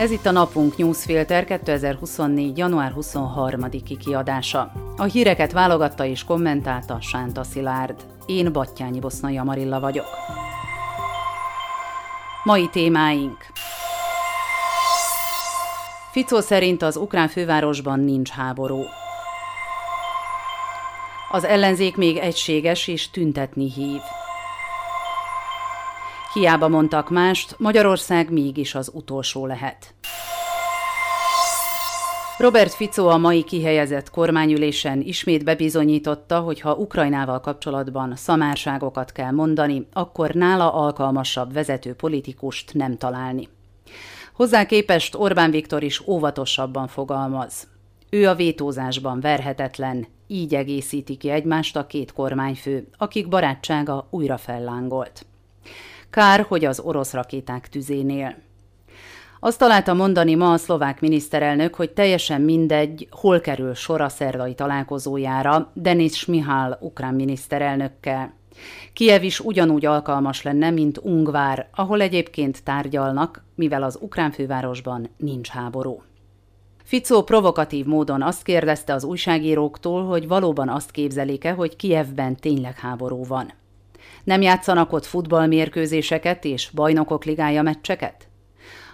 Ez itt a Napunk Newsfilter 2024. január 23-i kiadása. A híreket válogatta és kommentálta Sánta Szilárd. Én Battyányi Bosznai Amarilla vagyok. Mai témáink Ficó szerint az ukrán fővárosban nincs háború. Az ellenzék még egységes és tüntetni hív. Hiába mondtak mást, Magyarország mégis az utolsó lehet. Robert Fico a mai kihelyezett kormányülésen ismét bebizonyította, hogy ha Ukrajnával kapcsolatban szamárságokat kell mondani, akkor nála alkalmasabb vezető politikust nem találni. Hozzá képest Orbán Viktor is óvatosabban fogalmaz. Ő a vétózásban verhetetlen, így egészíti ki egymást a két kormányfő, akik barátsága újra fellángolt. Kár, hogy az orosz rakéták tüzénél. Azt találta mondani ma a szlovák miniszterelnök, hogy teljesen mindegy, hol kerül sor a szerdai találkozójára Denis Smihal ukrán miniszterelnökkel. Kiev is ugyanúgy alkalmas lenne, mint Ungvár, ahol egyébként tárgyalnak, mivel az ukrán fővárosban nincs háború. Ficó provokatív módon azt kérdezte az újságíróktól, hogy valóban azt képzelik-e, hogy Kievben tényleg háború van. Nem játszanak ott futballmérkőzéseket és bajnokok ligája meccseket?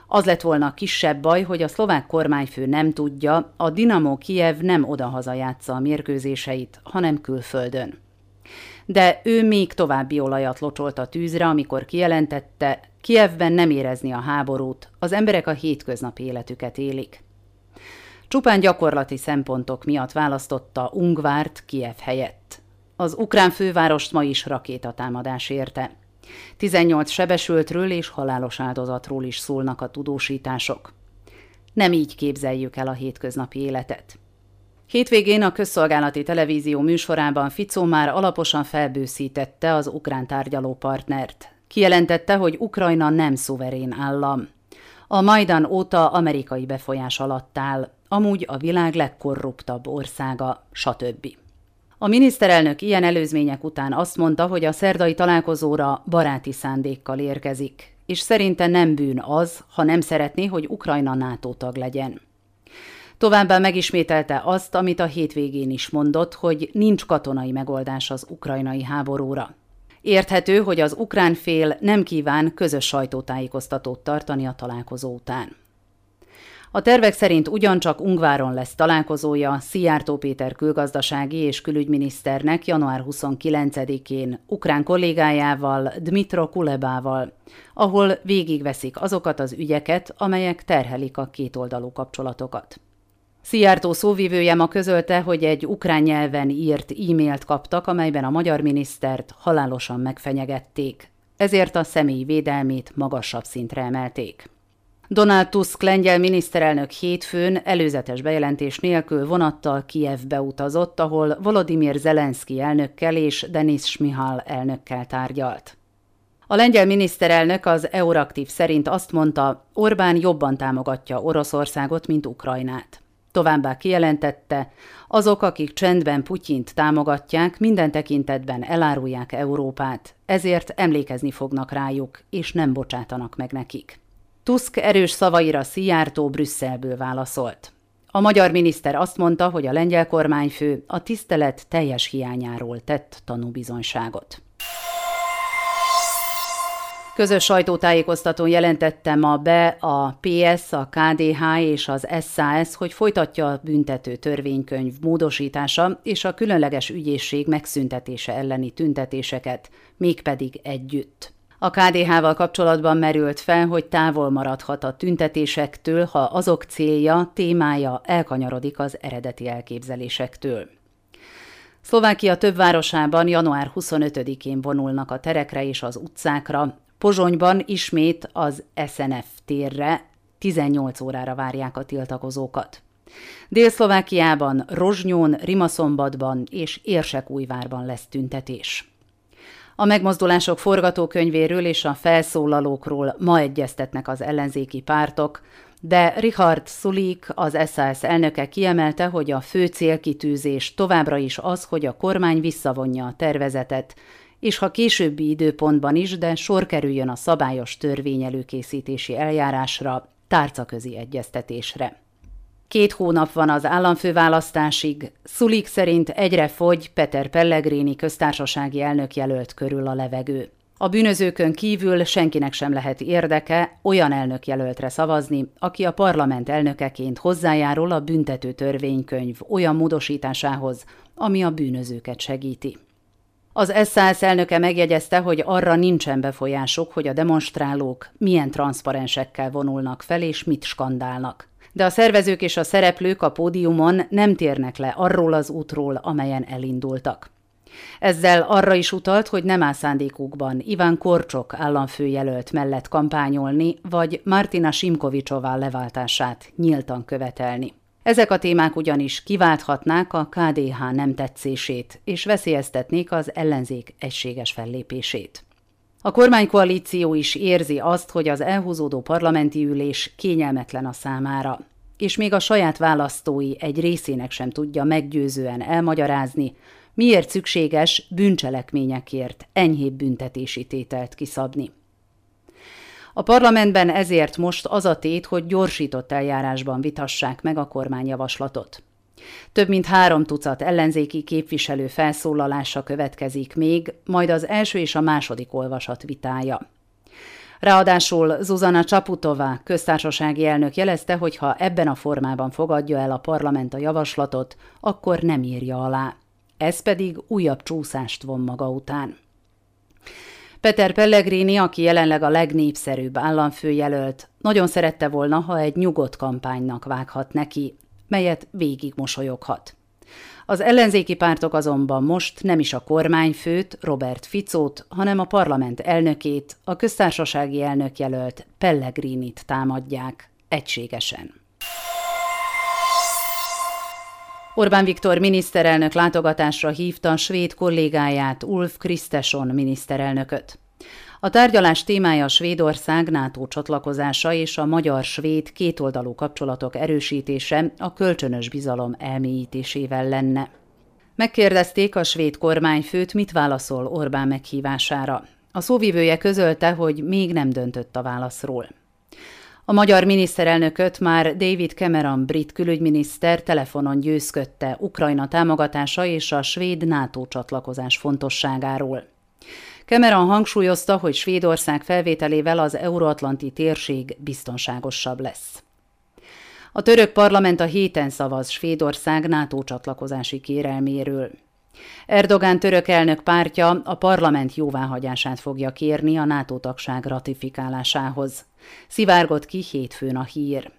Az lett volna kisebb baj, hogy a szlovák kormányfő nem tudja, a Dinamo Kiev nem odahaza játsza a mérkőzéseit, hanem külföldön. De ő még további olajat locsolt a tűzre, amikor kijelentette, Kievben nem érezni a háborút, az emberek a hétköznapi életüket élik. Csupán gyakorlati szempontok miatt választotta Ungvárt Kiev helyett. Az ukrán fővárost ma is rakétatámadás érte. 18 sebesültről és halálos áldozatról is szólnak a tudósítások. Nem így képzeljük el a hétköznapi életet. Hétvégén a közszolgálati televízió műsorában Ficó már alaposan felbőszítette az ukrán tárgyalópartnert. Kijelentette, hogy Ukrajna nem szuverén állam. A Majdan óta amerikai befolyás alatt áll, amúgy a világ legkorruptabb országa, stb. A miniszterelnök ilyen előzmények után azt mondta, hogy a szerdai találkozóra baráti szándékkal érkezik, és szerinte nem bűn az, ha nem szeretné, hogy Ukrajna NATO tag legyen. Továbbá megismételte azt, amit a hétvégén is mondott, hogy nincs katonai megoldás az ukrajnai háborúra. Érthető, hogy az ukrán fél nem kíván közös sajtótájékoztatót tartani a találkozó után. A tervek szerint ugyancsak Ungváron lesz találkozója Szijjártó Péter külgazdasági és külügyminiszternek január 29-én ukrán kollégájával, Dmitro Kulebával, ahol végigveszik azokat az ügyeket, amelyek terhelik a kétoldalú kapcsolatokat. Szijjártó szóvivője ma közölte, hogy egy ukrán nyelven írt e-mailt kaptak, amelyben a magyar minisztert halálosan megfenyegették. Ezért a személyi védelmét magasabb szintre emelték. Donald Tusk lengyel miniszterelnök hétfőn előzetes bejelentés nélkül vonattal Kievbe utazott, ahol Volodymyr Zelenszky elnökkel és Denis Smihal elnökkel tárgyalt. A lengyel miniszterelnök az Euraktív szerint azt mondta, Orbán jobban támogatja Oroszországot, mint Ukrajnát. Továbbá kijelentette, azok, akik csendben Putyint támogatják, minden tekintetben elárulják Európát, ezért emlékezni fognak rájuk, és nem bocsátanak meg nekik. Tusk erős szavaira Szijjártó Brüsszelből válaszolt. A magyar miniszter azt mondta, hogy a lengyel kormányfő a tisztelet teljes hiányáról tett tanúbizonyságot. Közös sajtótájékoztatón jelentette ma be a PS, a KDH és az SAS, hogy folytatja a büntető törvénykönyv módosítása és a különleges ügyészség megszüntetése elleni tüntetéseket, mégpedig együtt. A KDH-val kapcsolatban merült fel, hogy távol maradhat a tüntetésektől, ha azok célja, témája elkanyarodik az eredeti elképzelésektől. Szlovákia több városában január 25-én vonulnak a terekre és az utcákra, Pozsonyban ismét az SNF térre 18 órára várják a tiltakozókat. Dél-Szlovákiában, Rozsnyón, Rimaszombatban és Érsekújvárban lesz tüntetés. A megmozdulások forgatókönyvéről és a felszólalókról ma egyeztetnek az ellenzéki pártok, de Richard Sulik, az SAS elnöke kiemelte, hogy a fő célkitűzés továbbra is az, hogy a kormány visszavonja a tervezetet, és ha későbbi időpontban is, de sor kerüljön a szabályos törvény előkészítési eljárásra, tárcaközi egyeztetésre. Két hónap van az államfőválasztásig, Szulik szerint egyre fogy Peter Pellegrini köztársasági elnök jelölt körül a levegő. A bűnözőkön kívül senkinek sem lehet érdeke olyan elnökjelöltre szavazni, aki a parlament elnökeként hozzájárul a büntető törvénykönyv olyan módosításához, ami a bűnözőket segíti. Az SZSZ elnöke megjegyezte, hogy arra nincsen befolyásuk, hogy a demonstrálók milyen transzparensekkel vonulnak fel és mit skandálnak. De a szervezők és a szereplők a pódiumon nem térnek le arról az útról, amelyen elindultak. Ezzel arra is utalt, hogy nem áll szándékukban Iván Korcsok államfőjelölt mellett kampányolni, vagy Martina Simkovicsová leváltását nyíltan követelni. Ezek a témák ugyanis kiválthatnák a KDH nem tetszését, és veszélyeztetnék az ellenzék egységes fellépését. A kormánykoalíció is érzi azt, hogy az elhúzódó parlamenti ülés kényelmetlen a számára, és még a saját választói egy részének sem tudja meggyőzően elmagyarázni, miért szükséges bűncselekményekért enyhébb büntetési tételt kiszabni. A parlamentben ezért most az a tét, hogy gyorsított eljárásban vitassák meg a kormányjavaslatot. Több mint három tucat ellenzéki képviselő felszólalása következik még, majd az első és a második olvasat vitája. Ráadásul Zuzana Csaputová, köztársasági elnök jelezte, hogy ha ebben a formában fogadja el a parlament a javaslatot, akkor nem írja alá. Ez pedig újabb csúszást von maga után. Peter Pellegrini, aki jelenleg a legnépszerűbb államfőjelölt, nagyon szerette volna, ha egy nyugodt kampánynak vághat neki, melyet végig mosolyoghat. Az ellenzéki pártok azonban most nem is a kormányfőt, Robert Ficót, hanem a parlament elnökét, a köztársasági elnök jelölt Pellegrinit támadják egységesen. Orbán Viktor miniszterelnök látogatásra hívta a svéd kollégáját, Ulf Kristeson miniszterelnököt. A tárgyalás témája a Svédország NATO csatlakozása és a magyar-svéd kétoldalú kapcsolatok erősítése a kölcsönös bizalom elmélyítésével lenne. Megkérdezték a svéd kormányfőt, mit válaszol Orbán meghívására. A szóvivője közölte, hogy még nem döntött a válaszról. A magyar miniszterelnököt már David Cameron brit külügyminiszter telefonon győzködte Ukrajna támogatása és a svéd NATO csatlakozás fontosságáról. Cameron hangsúlyozta, hogy Svédország felvételével az euróatlanti térség biztonságosabb lesz. A török parlament a héten szavaz Svédország NATO csatlakozási kérelméről. Erdogán török elnök pártja a parlament jóváhagyását fogja kérni a NATO tagság ratifikálásához. Szivárgott ki hétfőn a hír.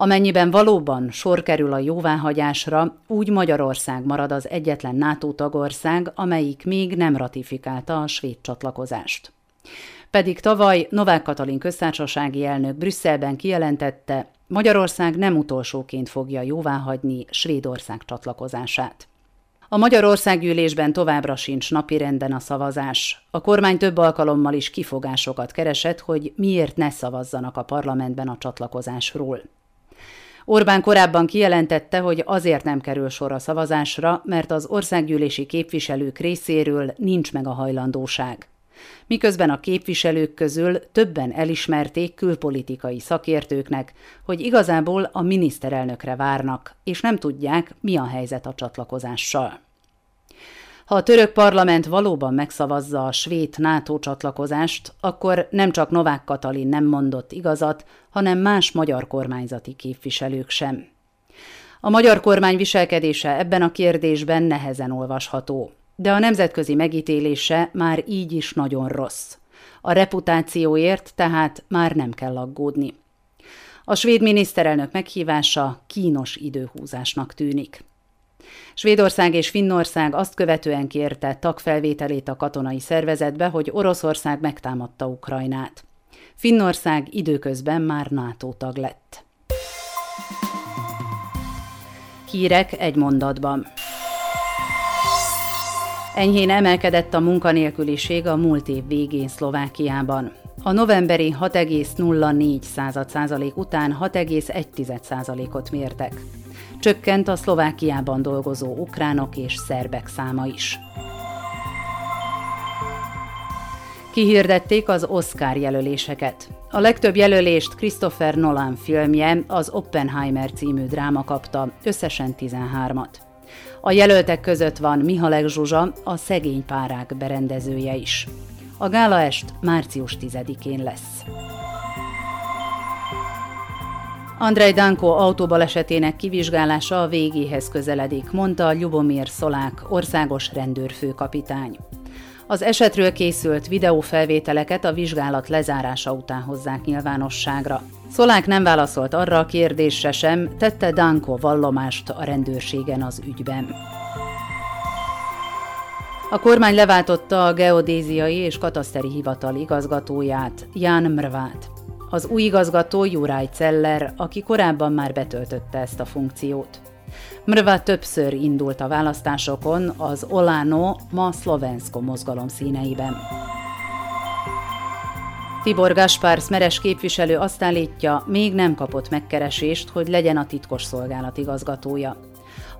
Amennyiben valóban sor kerül a jóváhagyásra, úgy Magyarország marad az egyetlen NATO tagország, amelyik még nem ratifikálta a svéd csatlakozást. Pedig tavaly Novák Katalin köztársasági elnök Brüsszelben kijelentette, Magyarország nem utolsóként fogja jóváhagyni Svédország csatlakozását. A Magyarországgyűlésben továbbra sincs napirenden a szavazás. A kormány több alkalommal is kifogásokat keresett, hogy miért ne szavazzanak a parlamentben a csatlakozásról. Orbán korábban kijelentette, hogy azért nem kerül sor a szavazásra, mert az országgyűlési képviselők részéről nincs meg a hajlandóság. Miközben a képviselők közül többen elismerték külpolitikai szakértőknek, hogy igazából a miniszterelnökre várnak, és nem tudják, mi a helyzet a csatlakozással. Ha a török parlament valóban megszavazza a svéd NATO csatlakozást, akkor nem csak Novák Katalin nem mondott igazat, hanem más magyar kormányzati képviselők sem. A magyar kormány viselkedése ebben a kérdésben nehezen olvasható, de a nemzetközi megítélése már így is nagyon rossz. A reputációért tehát már nem kell aggódni. A svéd miniszterelnök meghívása kínos időhúzásnak tűnik. Svédország és Finnország azt követően kérte tagfelvételét a katonai szervezetbe, hogy Oroszország megtámadta Ukrajnát. Finnország időközben már NATO tag lett. Hírek egy mondatban. Enyhén emelkedett a munkanélküliség a múlt év végén Szlovákiában. A novemberi 6,04 százalék után 6,1 százalékot mértek. Csökkent a Szlovákiában dolgozó ukránok és szerbek száma is. Kihirdették az Oscar jelöléseket. A legtöbb jelölést Christopher Nolan filmje, az Oppenheimer című dráma kapta, összesen 13-at. A jelöltek között van Mihalek Zsuzsa, a Szegény párák berendezője is. A gálaest március 10-én lesz. Andrei Danko autóbalesetének kivizsgálása a végéhez közeledik, mondta Ljubomir Szolák, országos rendőrfőkapitány. Az esetről készült videófelvételeket a vizsgálat lezárása után hozzák nyilvánosságra. Szolák nem válaszolt arra a kérdésre sem, tette Danko vallomást a rendőrségen az ügyben. A kormány leváltotta a geodéziai és kataszteri hivatal igazgatóját, Ján Mrvát. Az új igazgató Juraj Celler, aki korábban már betöltötte ezt a funkciót. Mrva többször indult a választásokon az Olano, ma Szlovensko mozgalom színeiben. Tibor Gaspár Szmeres képviselő azt állítja, még nem kapott megkeresést, hogy legyen a titkos szolgálat igazgatója.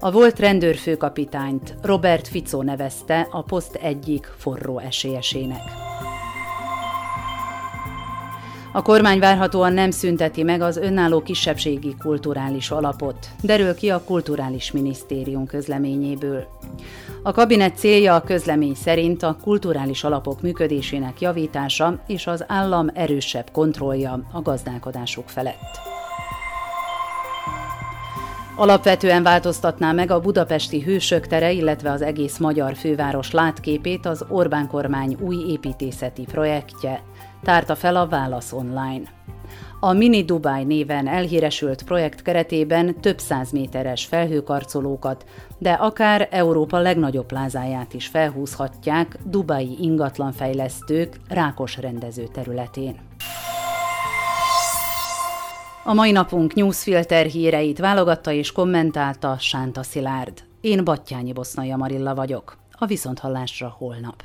A volt rendőrfőkapitányt Robert Fico nevezte a poszt egyik forró esélyesének. A kormány várhatóan nem szünteti meg az önálló kisebbségi kulturális alapot, derül ki a Kulturális Minisztérium közleményéből. A kabinet célja a közlemény szerint a kulturális alapok működésének javítása és az állam erősebb kontrollja a gazdálkodásuk felett. Alapvetően változtatná meg a budapesti hősök tere, illetve az egész magyar főváros látképét az Orbán kormány új építészeti projektje, tárta fel a Válasz Online. A Mini Dubai néven elhíresült projekt keretében több száz méteres felhőkarcolókat, de akár Európa legnagyobb plázáját is felhúzhatják dubai ingatlanfejlesztők rákos rendező területén. A mai napunk newsfilter híreit válogatta és kommentálta Sánta Szilárd. Én Battyányi Bosznaja Marilla vagyok. A Viszonthallásra holnap.